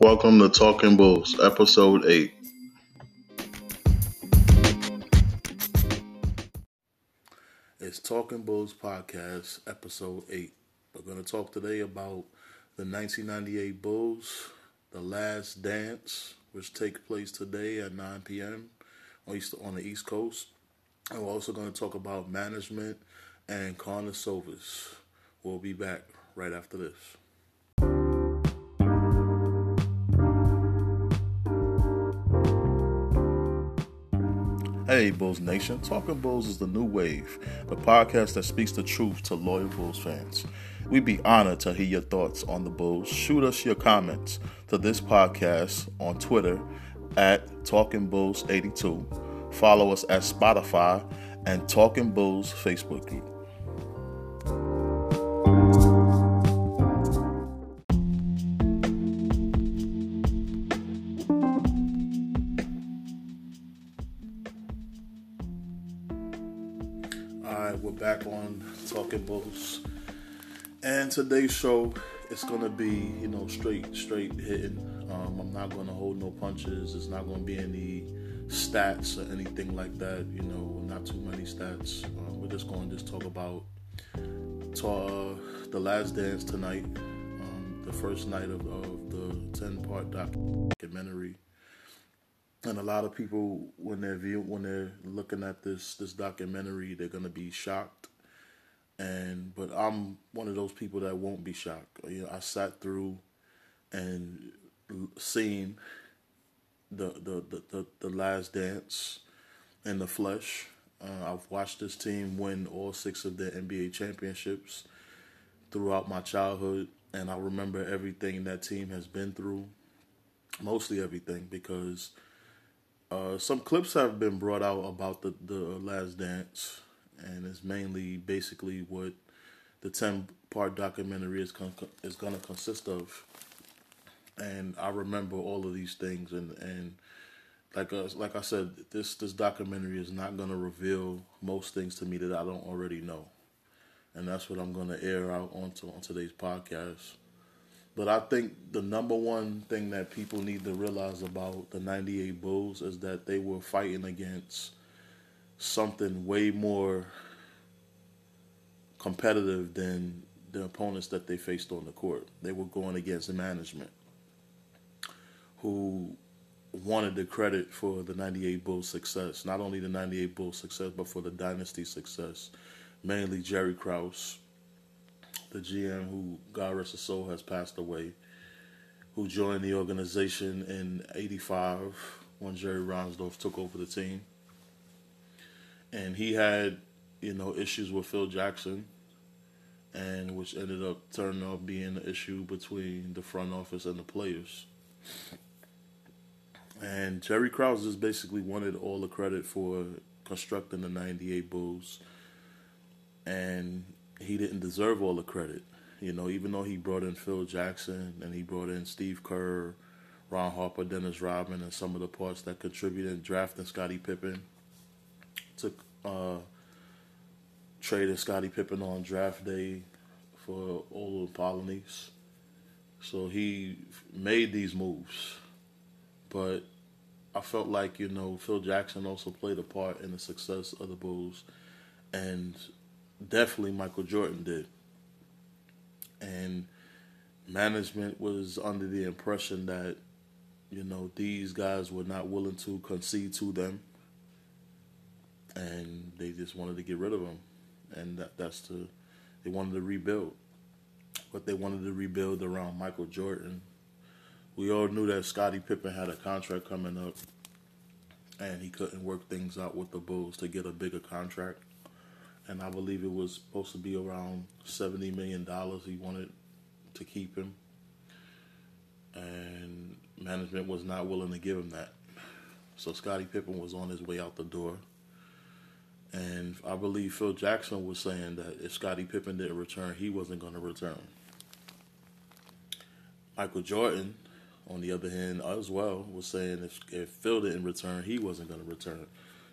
Welcome to Talking Bulls, Episode 8. It's Talking Bulls Podcast, Episode 8. We're going to talk today about the 1998 Bulls, The Last Dance, which takes place today at 9 p.m. on the East Coast. And we're also going to talk about management and Karnisovas. We'll be back right after this. Hey, Bulls Nation. Talking Bulls is the new wave, the podcast that speaks the truth to loyal Bulls fans. We'd be honored to hear your thoughts on the Bulls. Shoot us your comments to this podcast on Twitter at Talking Bulls 82. Follow us at Spotify and Talking Bulls Facebook group. And today's show it's gonna be, you know, straight, straight hitting. Um, I'm not gonna hold no punches. It's not gonna be any stats or anything like that. You know, not too many stats. Um, we're just gonna just talk about uh, the last dance tonight, um, the first night of, of the 10 part documentary and a lot of people when they're view when they're looking at this this documentary they're gonna be shocked and but i'm one of those people that won't be shocked. You know i sat through and seen the the the, the, the last dance in the flesh uh, i've watched this team win all six of their nba championships throughout my childhood. And i remember everything that team has been through mostly everything because uh, some clips have been brought out about the, the Last Dance, and it's mainly basically what the 10 part documentary is, con- is going to consist of. And I remember all of these things, and, and like uh, like I said, this this documentary is not going to reveal most things to me that I don't already know, and that's what I'm going to air out onto on today's podcast. But I think the number one thing that people need to realize about the 98 Bulls is that they were fighting against something way more competitive than the opponents that they faced on the court. They were going against management who wanted the credit for the 98 Bulls success. Not only the 98 Bulls success, but for the dynasty success. Mainly Jerry Krause, the GM who, God rest his soul, has passed away, who joined the organization in 85 when Jerry Reinsdorf took over the team. And he had, you know, issues with Phil Jackson, and which ended up turning out being an issue between the front office and the players. And Jerry Krause just basically wanted all the credit for constructing the 98 Bulls. And he didn't deserve all the credit. You know, even though he brought in Phil Jackson and he brought in Steve Kerr, Ron Harper, Dennis Rodman, and some of the parts that contributed in drafting Scottie Pippen, took uh, traded Scottie Pippen on draft day for Olden Polynice. So he made these moves, but I felt like you know Phil Jackson also played a part in the success of the Bulls, and definitely Michael Jordan did. And management was under the impression that, you know, these guys were not willing to concede to them. And they just wanted to get rid of him, And that, that's the they wanted to rebuild. But they wanted to rebuild around Michael Jordan. We all knew that Scottie Pippen had a contract coming up and he couldn't work things out with the Bulls to get a bigger contract and I believe it was supposed to be around seventy million dollars. He wanted to keep him, and management was not willing to give him that. So Scottie Pippen was on his way out the door, and I believe Phil Jackson was saying that if Scottie Pippen didn't return, he wasn't going to return. Michael Jordan, on the other hand, as well, was saying if if Phil didn't return, he wasn't going to return.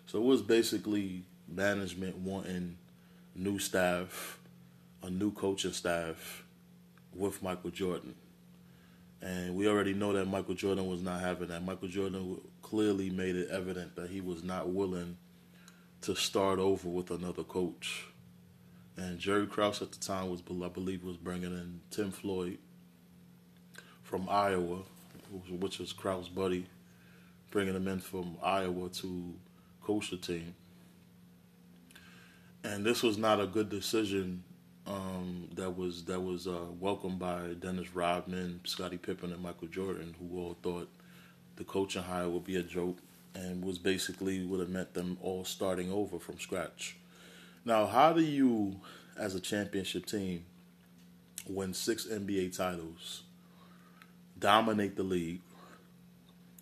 So it was basically management wanting new staff, a new coaching staff with Michael Jordan. And we already know that Michael Jordan was not having that. Michael Jordan clearly made it evident that he was not willing to start over with another coach. And Jerry Krause at the time was, I believe, was bringing in Tim Floyd from Iowa, which was Krause's buddy, bringing him in from Iowa to coach the team. And this was not a good decision um, that was that was uh, welcomed by Dennis Rodman, Scottie Pippen, and Michael Jordan, who all thought the coaching hire would be a joke and was basically would have meant them all starting over from scratch. Now, how do you, as a championship team, win six NBA titles, dominate the league,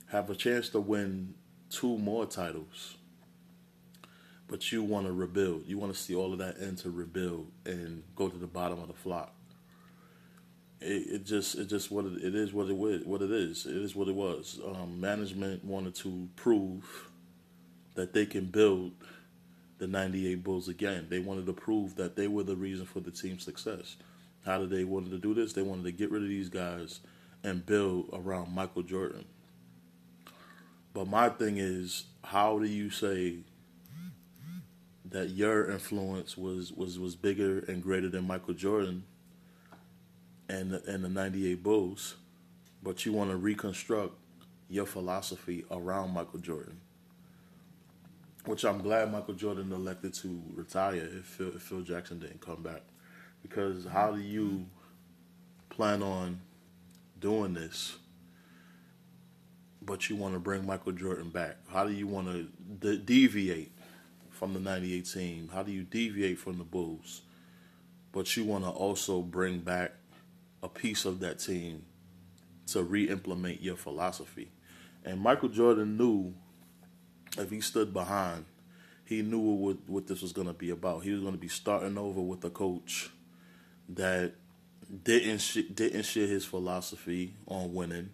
have a chance to win two more titles, but you want to rebuild? You want to see all of that end to rebuild and go to the bottom of the flock it, it just it just what it, it is what it what it is. It is what it was. Um, management wanted to prove that they can build the '98 Bulls again. They wanted to prove that they were the reason for the team's success. How did they wanted to do this? They wanted to get rid of these guys and build around Michael Jordan. But my thing is, how do you say that your influence was was was bigger and greater than Michael Jordan? And the, and the 98 Bulls, but you want to reconstruct your philosophy around Michael Jordan. Which I'm glad Michael Jordan elected to retire if Phil, if Phil Jackson didn't come back. Because how do you plan on doing this, but you want to bring Michael Jordan back? How do you want to de- deviate from the 98 team? How do you deviate from the Bulls, but you want to also bring back a piece of that team to re-implement your philosophy. And Michael Jordan knew if he stood behind, he knew what what this was going to be about. He was going to be starting over with a coach that didn't sh- didn't share his philosophy on winning,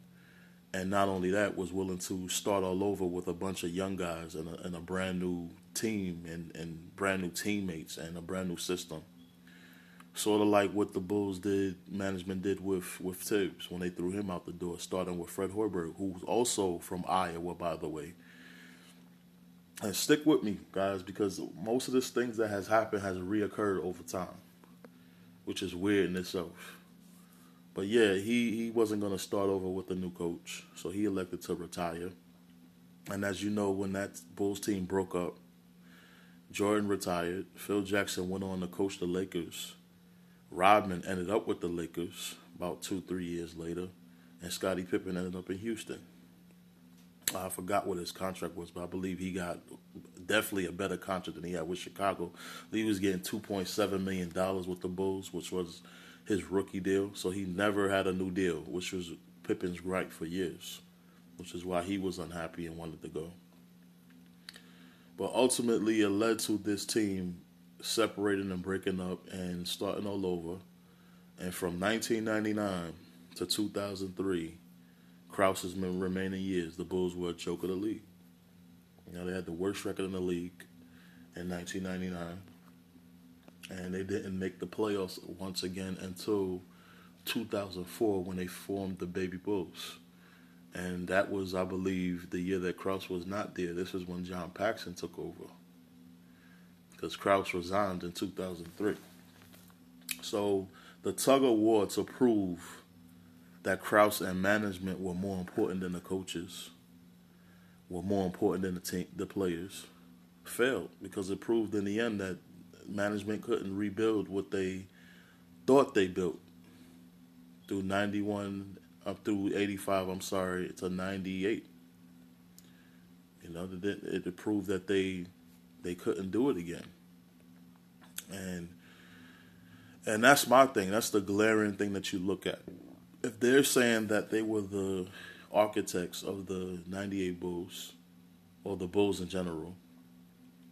and not only that was willing to start all over with a bunch of young guys and a, and a brand new team and, and brand new teammates and a brand new system sort of like what the Bulls did, management did with with Thibs when they threw him out the door, starting with Fred Hoiberg, who's also from Iowa, by the way. And stick with me, guys, because most of this things that has happened has reoccurred over time, which is weird in itself. But yeah, he, he wasn't going to start over with a new coach, so he elected to retire. And as you know, when that Bulls team broke up, Jordan retired. Phil Jackson went on to coach the Lakers Rodman ended up with the Lakers about two, three years later, and Scottie Pippen ended up in Houston. I forgot what his contract was, but I believe he got definitely a better contract than he had with Chicago. He was getting two point seven million dollars with the Bulls, which was his rookie deal. So he never had a new deal, which was Pippen's gripe for years, which is why he was unhappy and wanted to go. But ultimately, it led to this team separating and breaking up and starting all over. And from 1999 to 2003, Krause's remaining years, the Bulls were a choke of the league. You know, they had the worst record in the league in 1999, and they didn't make the playoffs once again until 2004 when they formed the Baby Bulls. And that was, I believe, the year that Krause was not there. This is when John Paxson took over because Krause resigned in 2003. So the tug of war to prove that Krause and management were more important than the coaches, were more important than the team, the players, failed because it proved in the end that management couldn't rebuild what they thought they built through 91 up through 85 i'm sorry to 98 you know it, it proved that they they couldn't do it again. And and that's my thing. That's the glaring thing that you look at. If they're saying that they were the architects of the 98 Bulls or the Bulls in general,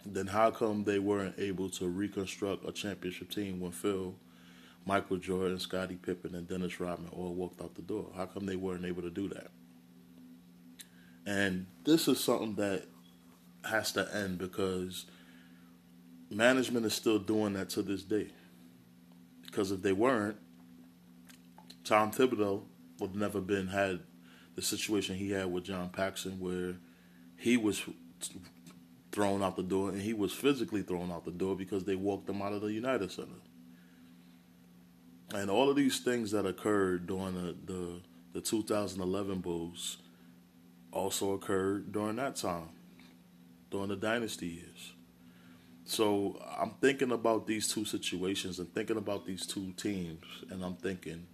then how come they weren't able to reconstruct a championship team when Phil, Michael Jordan, Scottie Pippen, and Dennis Rodman all walked out the door? How come they weren't able to do that? And this is something that has to end because management is still doing that to this day. Because if they weren't, Tom Thibodeau would never been had the situation he had with John Paxson, where he was thrown out the door and he was physically thrown out the door because they walked him out of the United Center. And all of these things that occurred during the, the, the 2011 Bulls also occurred during that time, during the dynasty years. So I'm thinking about these two situations and thinking about these two teams, and I'm thinking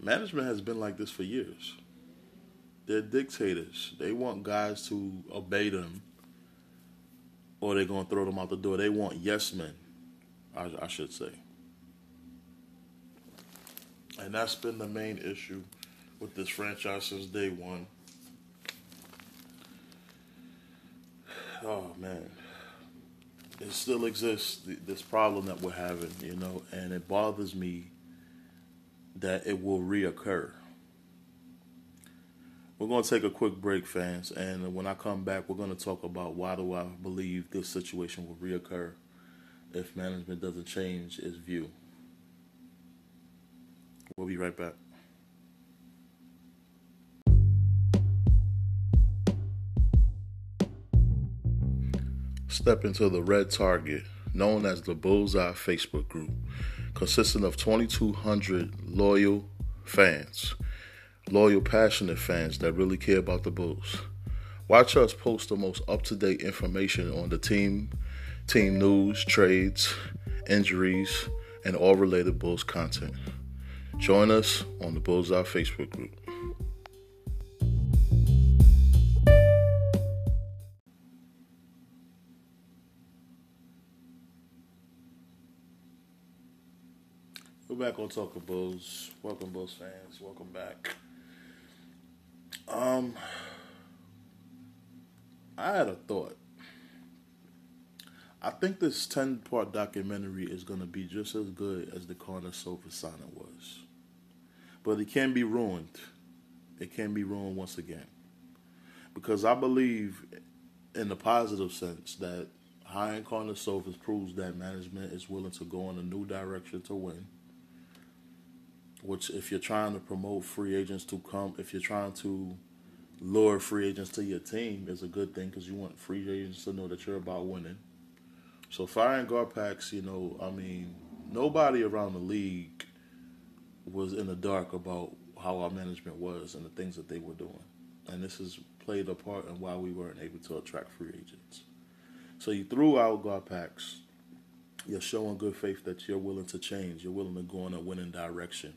management has been like this for years. They're dictators. They want guys to obey them, or they're going to throw them out the door. They want yes men, I, I should say. And that's been the main issue with this franchise since day one. Oh man, it still exists. This problem that we're having, you know, and it bothers me that it will reoccur. We're going to take a quick break, fans, and when I come back, we're going to talk about why do I believe this situation will reoccur if management doesn't change its view. We'll be right back. Step into the Red Target, known as the Bullseye Facebook group, consisting of 2,200 loyal fans loyal, passionate fans that really care about the Bulls. Watch us post the most up to date information on the team, team news, trades, injuries, and all related Bulls content. Join us on the Bullseye Facebook group. Back on Talking Bulls. Welcome, Bulls fans. Welcome back. Um, I had a thought. I think this 10 part documentary is going to be just as good as the Karnisovas signing was. But it can be ruined. It can be ruined once again. Because I believe, in the positive sense, that High hiring Karnisovas proves that management is willing to go in a new direction to win which if you're trying to promote free agents to come, if you're trying to lure free agents to your team, is a good thing because you want free agents to know that you're about winning. So firing Garpax, you know, I mean, nobody around the league was in the dark about how our management was and the things that they were doing, and this has played a part in why we weren't able to attract free agents. So you threw out Garpax. You're showing good faith that you're willing to change. You're willing to go in a winning direction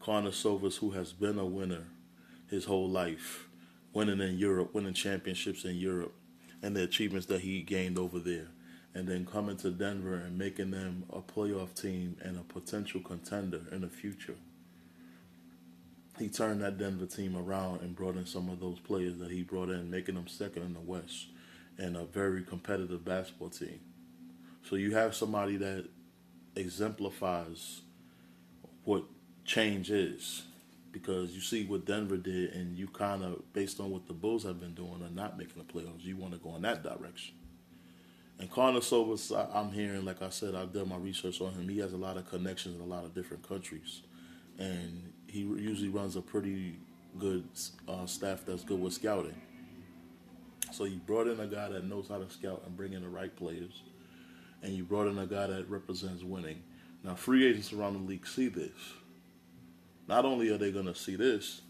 Karnisovas, who has been a winner his whole life, winning in Europe, winning championships in Europe, and the achievements that he gained over there, and then coming to Denver and making them a playoff team and a potential contender in the future. He turned that Denver team around and brought in some of those players that he brought in, making them second in the West and a very competitive basketball team. So you have somebody that exemplifies what change is because you see what Denver did, and you kind of, based on what the Bulls have been doing, are not making the playoffs. You want to go in that direction. And Karnisovas, I'm hearing, like I said, I've done my research on him. He has a lot of connections in a lot of different countries, and he usually runs a pretty good uh, staff that's good with scouting. So you brought in a guy that knows how to scout and bring in the right players, and you brought in a guy that represents winning. Now, free agents around the league see this not only are they going to see this,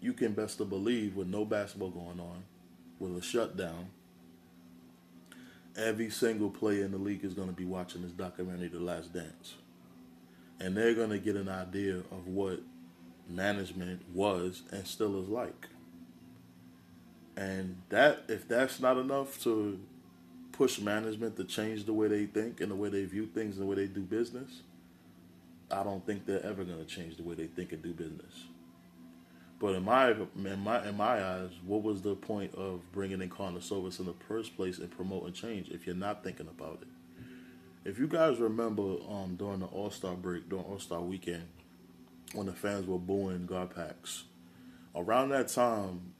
you can best to believe with no basketball going on, with a shutdown, every single player in the league is going to be watching this documentary, The Last Dance. And they're going to get an idea of what management was and still is like. And that if that's not enough to push management to change the way they think and the way they view things and the way they do business, I don't think they're ever going to change the way they think and do business. But in my in my in my eyes, what was the point of bringing in Karnisovas in the first place and promoting change if you're not thinking about it? If you guys remember um, during the All Star break, during All Star weekend, when the fans were booing Garpax, around that time,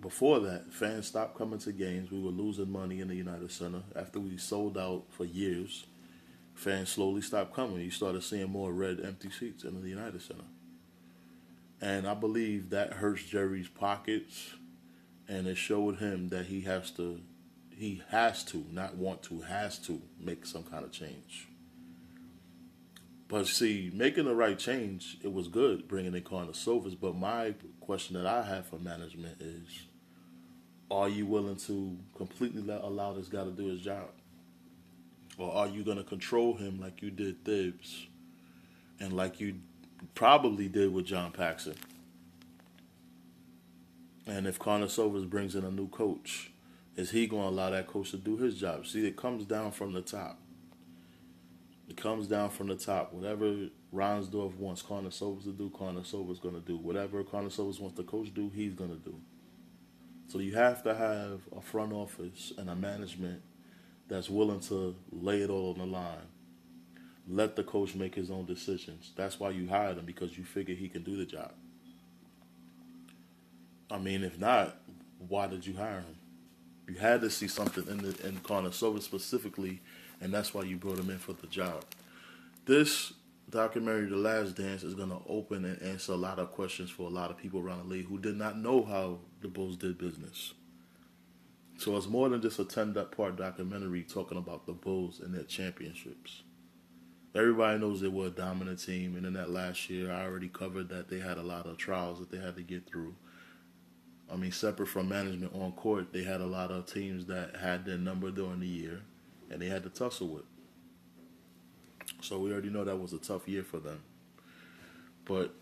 before that, fans stopped coming to games. We were losing money in the United Center after we sold out for years fans slowly stopped coming. You started seeing more red, empty seats in the United Center. And I believe that hurts Jerry's pockets and it showed him that he has to he has to, not want to, has to make some kind of change. But see, making the right change, it was good bringing in Karnisovas. But my question that I have for management is, are you willing to completely let, allow this guy to do his job? Or are you going to control him like you did Thibs and like you probably did with John Paxson? And if Karnisovas brings in a new coach, is he going to allow that coach to do his job? See, it comes down from the top. It comes down from the top. Whatever Reinsdorf wants Karnisovas to do, Karnisovas going to do. Whatever Karnisovas wants the coach to do, he's going to do. So you have to have a front office and a management that's willing to lay it all on the line. Let the coach make his own decisions. That's why you hired him because you figure he can do the job. I mean, if not, why did you hire him? You had to see something in the in Karnisovas specifically, and that's why you brought him in for the job. This documentary, The Last Dance, is going to open and answer a lot of questions for a lot of people around the league who did not know how the Bulls did business. So it's more than just a 10 part documentary talking about the Bulls and their championships. Everybody knows they were a dominant team, and in that last year, I already covered that they had a lot of trials that they had to get through. I mean, separate from management on court, they had a lot of teams that had their number during the year, and they had to tussle with. So we already know that was a tough year for them. But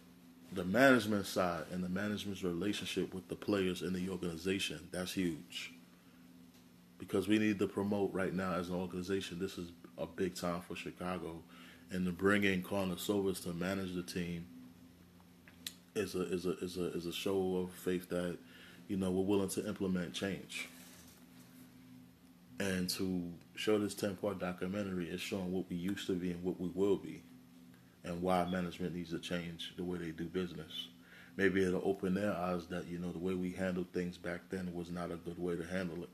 the management side and the management's relationship with the players in the organization, that's huge. Because we need to promote right now as an organization, this is a big time for Chicago. And to bring in Karnisovas to manage the team is a is a is a is a show of faith that you know, we're willing to implement change. And to show this 10 part documentary is showing what we used to be and what we will be, and why management needs to change the way they do business. Maybe it'll open their eyes that, you know, the way we handled things back then was not a good way to handle it.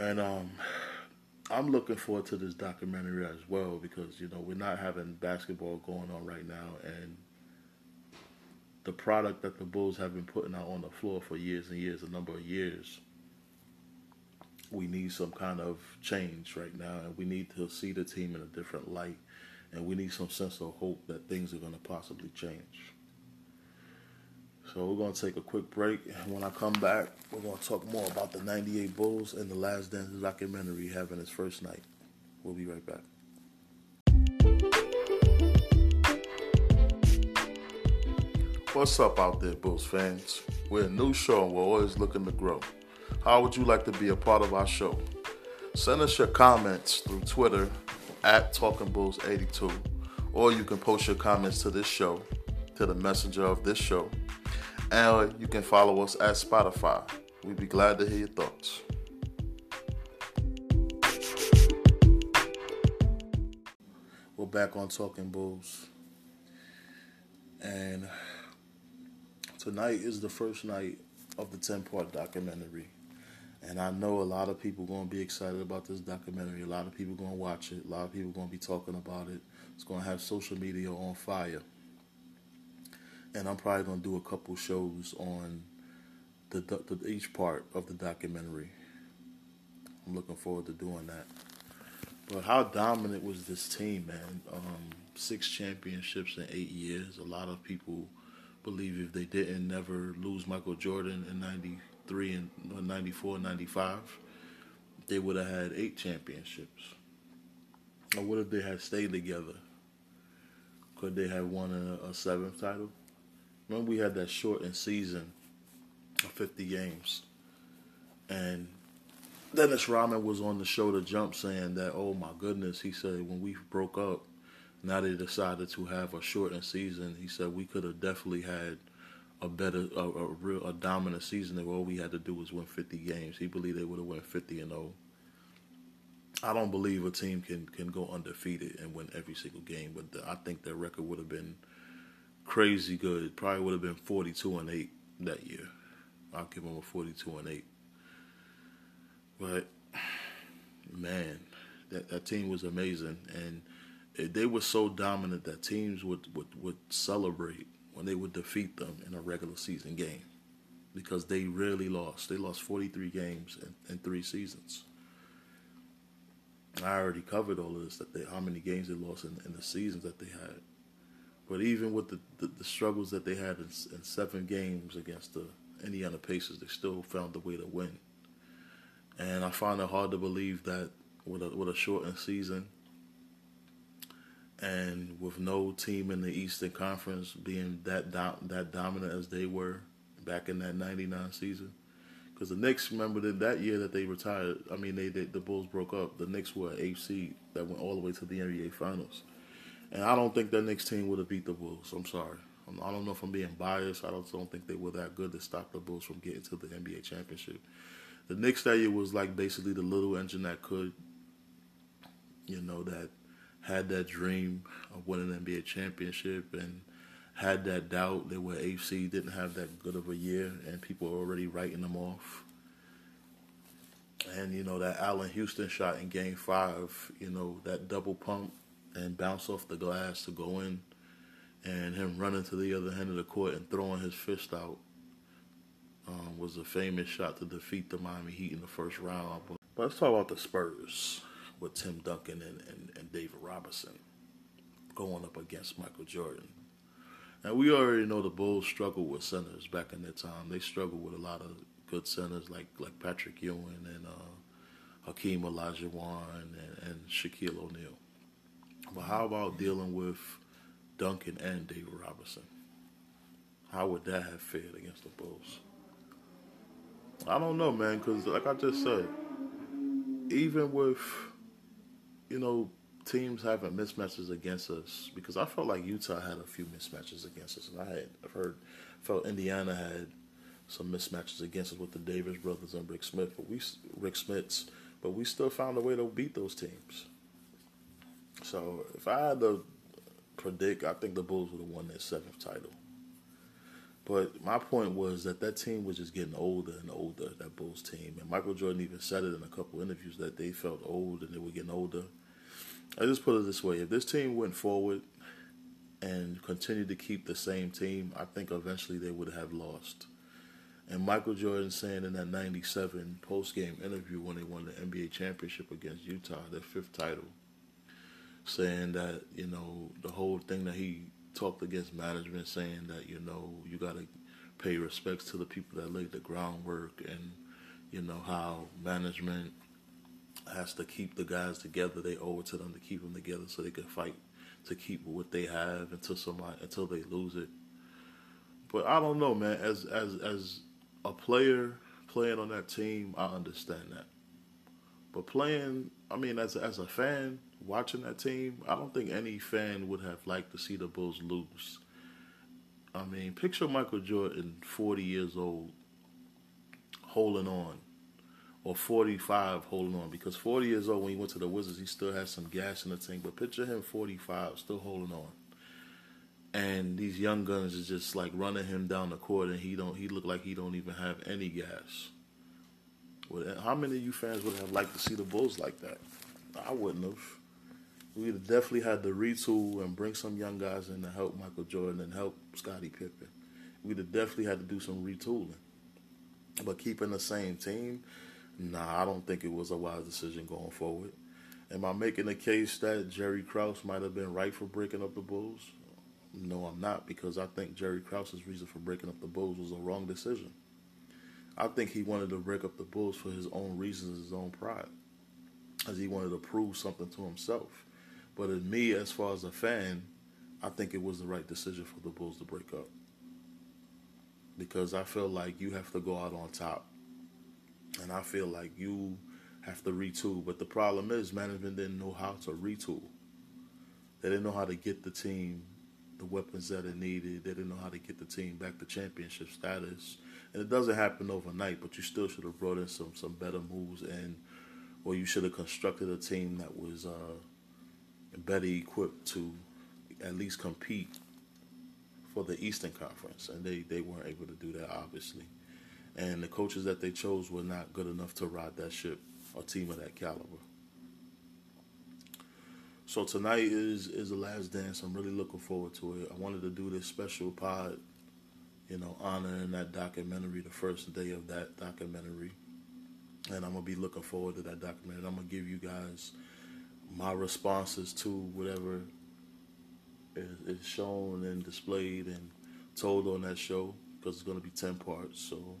And um, I'm looking forward to this documentary as well because, you know, we're not having basketball going on right now. And the product that the Bulls have been putting out on the floor for years and years, a number of years. We need some kind of change right now, and we need to see the team in a different light, and we need some sense of hope that things are going to possibly change. So we're to take a quick break, and when I come back, we're to talk more about the 98 Bulls and the Last Dance documentary having its first night. We'll be right back. What's up out there, Bulls fans? We're a new show and we're always looking to grow. How would you like to be a part of our show? Send us your comments through Twitter at Talking Bulls 82 or you can post your comments to this show, to the messenger of this show, and you can follow us at Spotify. We'd be glad to hear your thoughts. We're back on Talking Bulls. And tonight is the first night of the 10 part documentary. And I know a lot of people going to be excited about this documentary. A lot of people going to watch it. A lot of people going to be talking about it. It's going to have social media on fire. And I'm probably to do a couple shows on the, the, each part of the documentary. I'm looking forward to doing that. But how dominant was this team, man? Um, six championships in eight years. A lot of people believe if they didn't never lose Michael Jordan in 93 and 94, 95, they would have had eight championships. Or what if they had stayed together? Could they have won a, a seventh title? Remember we had that shortened season of 50 games. And Dennis Rodman was on the show to jump saying that, oh my goodness, he said when we broke up, now they decided to have a shortened season. He said we could have definitely had a better, a, a, real, a dominant season. That all we had to do was win 50 games. He believed they would have won 50 and 0. I don't believe a team can can go undefeated and win every single game, but the, I think their record would have been crazy good. Probably would have been 42 and 8 that year. I'll give them a 42 and 8. But man, that that team was amazing and they were so dominant that teams would, would, would celebrate when they would defeat them in a regular season game because they rarely lost. They lost 43 games in, in three seasons. I already covered all of this that they how many games they lost in, in the seasons that they had. But even with the, the, the struggles that they had in, in, seven games against the Indiana Pacers, they still found a way to win. And I find it hard to believe that with a with a shortened season and with no team in the Eastern Conference being that do- that dominant as they were back in that '99 season, because the Knicks, remember that that year that they retired, I mean, they, they the Bulls broke up. The Knicks were an seed that went all the way to the NBA Finals, and I don't think that Knicks team would have beat the Bulls. I'm sorry. I don't know if I'm being biased. I don't, don't think they were that good to stop the Bulls from getting to the NBA championship. The Knicks that year was like basically the little engine that could, you know, that had that dream of winning an NBA championship and had that doubt. They were AFC, didn't have that good of a year, and people were already writing them off. And you know that Allan Houston shot in Game Five, you know that double pump and bounce off the glass to go in, and him running to the other end of the court and throwing his fist out um, was a famous shot to defeat the Miami Heat in the first round. But let's talk about the Spurs with Tim Duncan and, and, and David Robinson going up against Michael Jordan. And we already know the Bulls struggled with centers back in that time. They struggled with a lot of good centers like like Patrick Ewing and uh, Hakeem Olajuwon and, and Shaquille O'Neal. But how about dealing with Duncan and David Robinson? How would that have fared against the Bulls? I don't know, man, because like I just said, even with you know teams having mismatches against us because I felt like Utah had a few mismatches against us, and I had I've heard felt Indiana had some mismatches against us with the Davis brothers and Rik Smits, but we Rik Smits, but we still found a way to beat those teams. So if I had to predict, I think the Bulls would have won their seventh title. But my point was that that team was just getting older and older, that Bulls team. And Michael Jordan even said it in a couple interviews that they felt old and they were getting older. I just put it this way: if this team went forward and continued to keep the same team, I think eventually they would have lost. And Michael Jordan saying in that '97 post-game interview when they won the NBA championship against Utah, their fifth title, saying that you know the whole thing that he talked against management, saying that you know you got to pay respects to the people that laid the groundwork, and you know how management has to keep the guys together. They owe it to them to keep them together so they can fight to keep what they have until somebody until they lose it. But I don't know, man. As as as a player playing on that team, I understand that. But playing, I mean, as a, as a fan watching that team, I don't think any fan would have liked to see the Bulls lose. I mean, picture Michael Jordan, forty years old, holding on or 45 holding on because 40 years old when he went to the Wizards, he still had some gas in the tank. But picture him 45, still holding on, and these young guns is just like running him down the court, and he don't. He look like he don't even have any gas. Well, how many of you fans would have liked to see the Bulls like that? I wouldn't have. We'd have definitely had to retool and bring some young guys in to help Michael Jordan and help Scottie Pippen. We'd have definitely had to do some retooling. But keeping the same team, Nah, I don't think it was a wise decision going forward. Am I making the case that Jerry Krause might have been right for breaking up the Bulls? No, I'm not, because I think Jerry Krause's reason for breaking up the Bulls was a wrong decision. I think he wanted to break up the Bulls for his own reasons, his own pride, as he wanted to prove something to himself. But in me, as far as a fan, I think it was the right decision for the Bulls to break up. Because I feel like you have to go out on top and I feel like you have to retool. But the problem is, management didn't know how to retool. They didn't know how to get the team the weapons that it needed. They didn't know how to get the team back to championship status. And it doesn't happen overnight, but you still should have brought in some some better moves and or you should have constructed a team that was uh, better equipped to at least compete for the Eastern Conference. And they, they weren't able to do that, obviously and the coaches that they chose were not good enough to ride that ship, a team of that caliber. So tonight is is the last dance. I'm really looking forward to it. I wanted to do this special pod, you know, honoring that documentary, the first day of that documentary, and I'm gonna be looking forward to that documentary. I'm gonna give you guys my responses to whatever is, is shown and displayed and told on that show because it's gonna be ten parts. So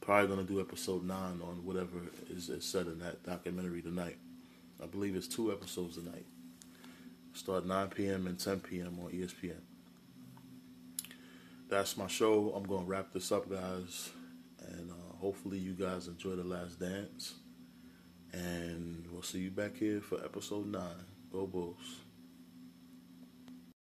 probably gonna do episode nine on whatever is, is said in that documentary tonight. I believe it's two episodes tonight. Start 9 p.m. and 10 p.m. on ESPN. That's my show. I'm going to wrap this up, guys. And uh, hopefully, you guys enjoy The Last Dance. And we'll see you back here for episode 9. Go Bulls.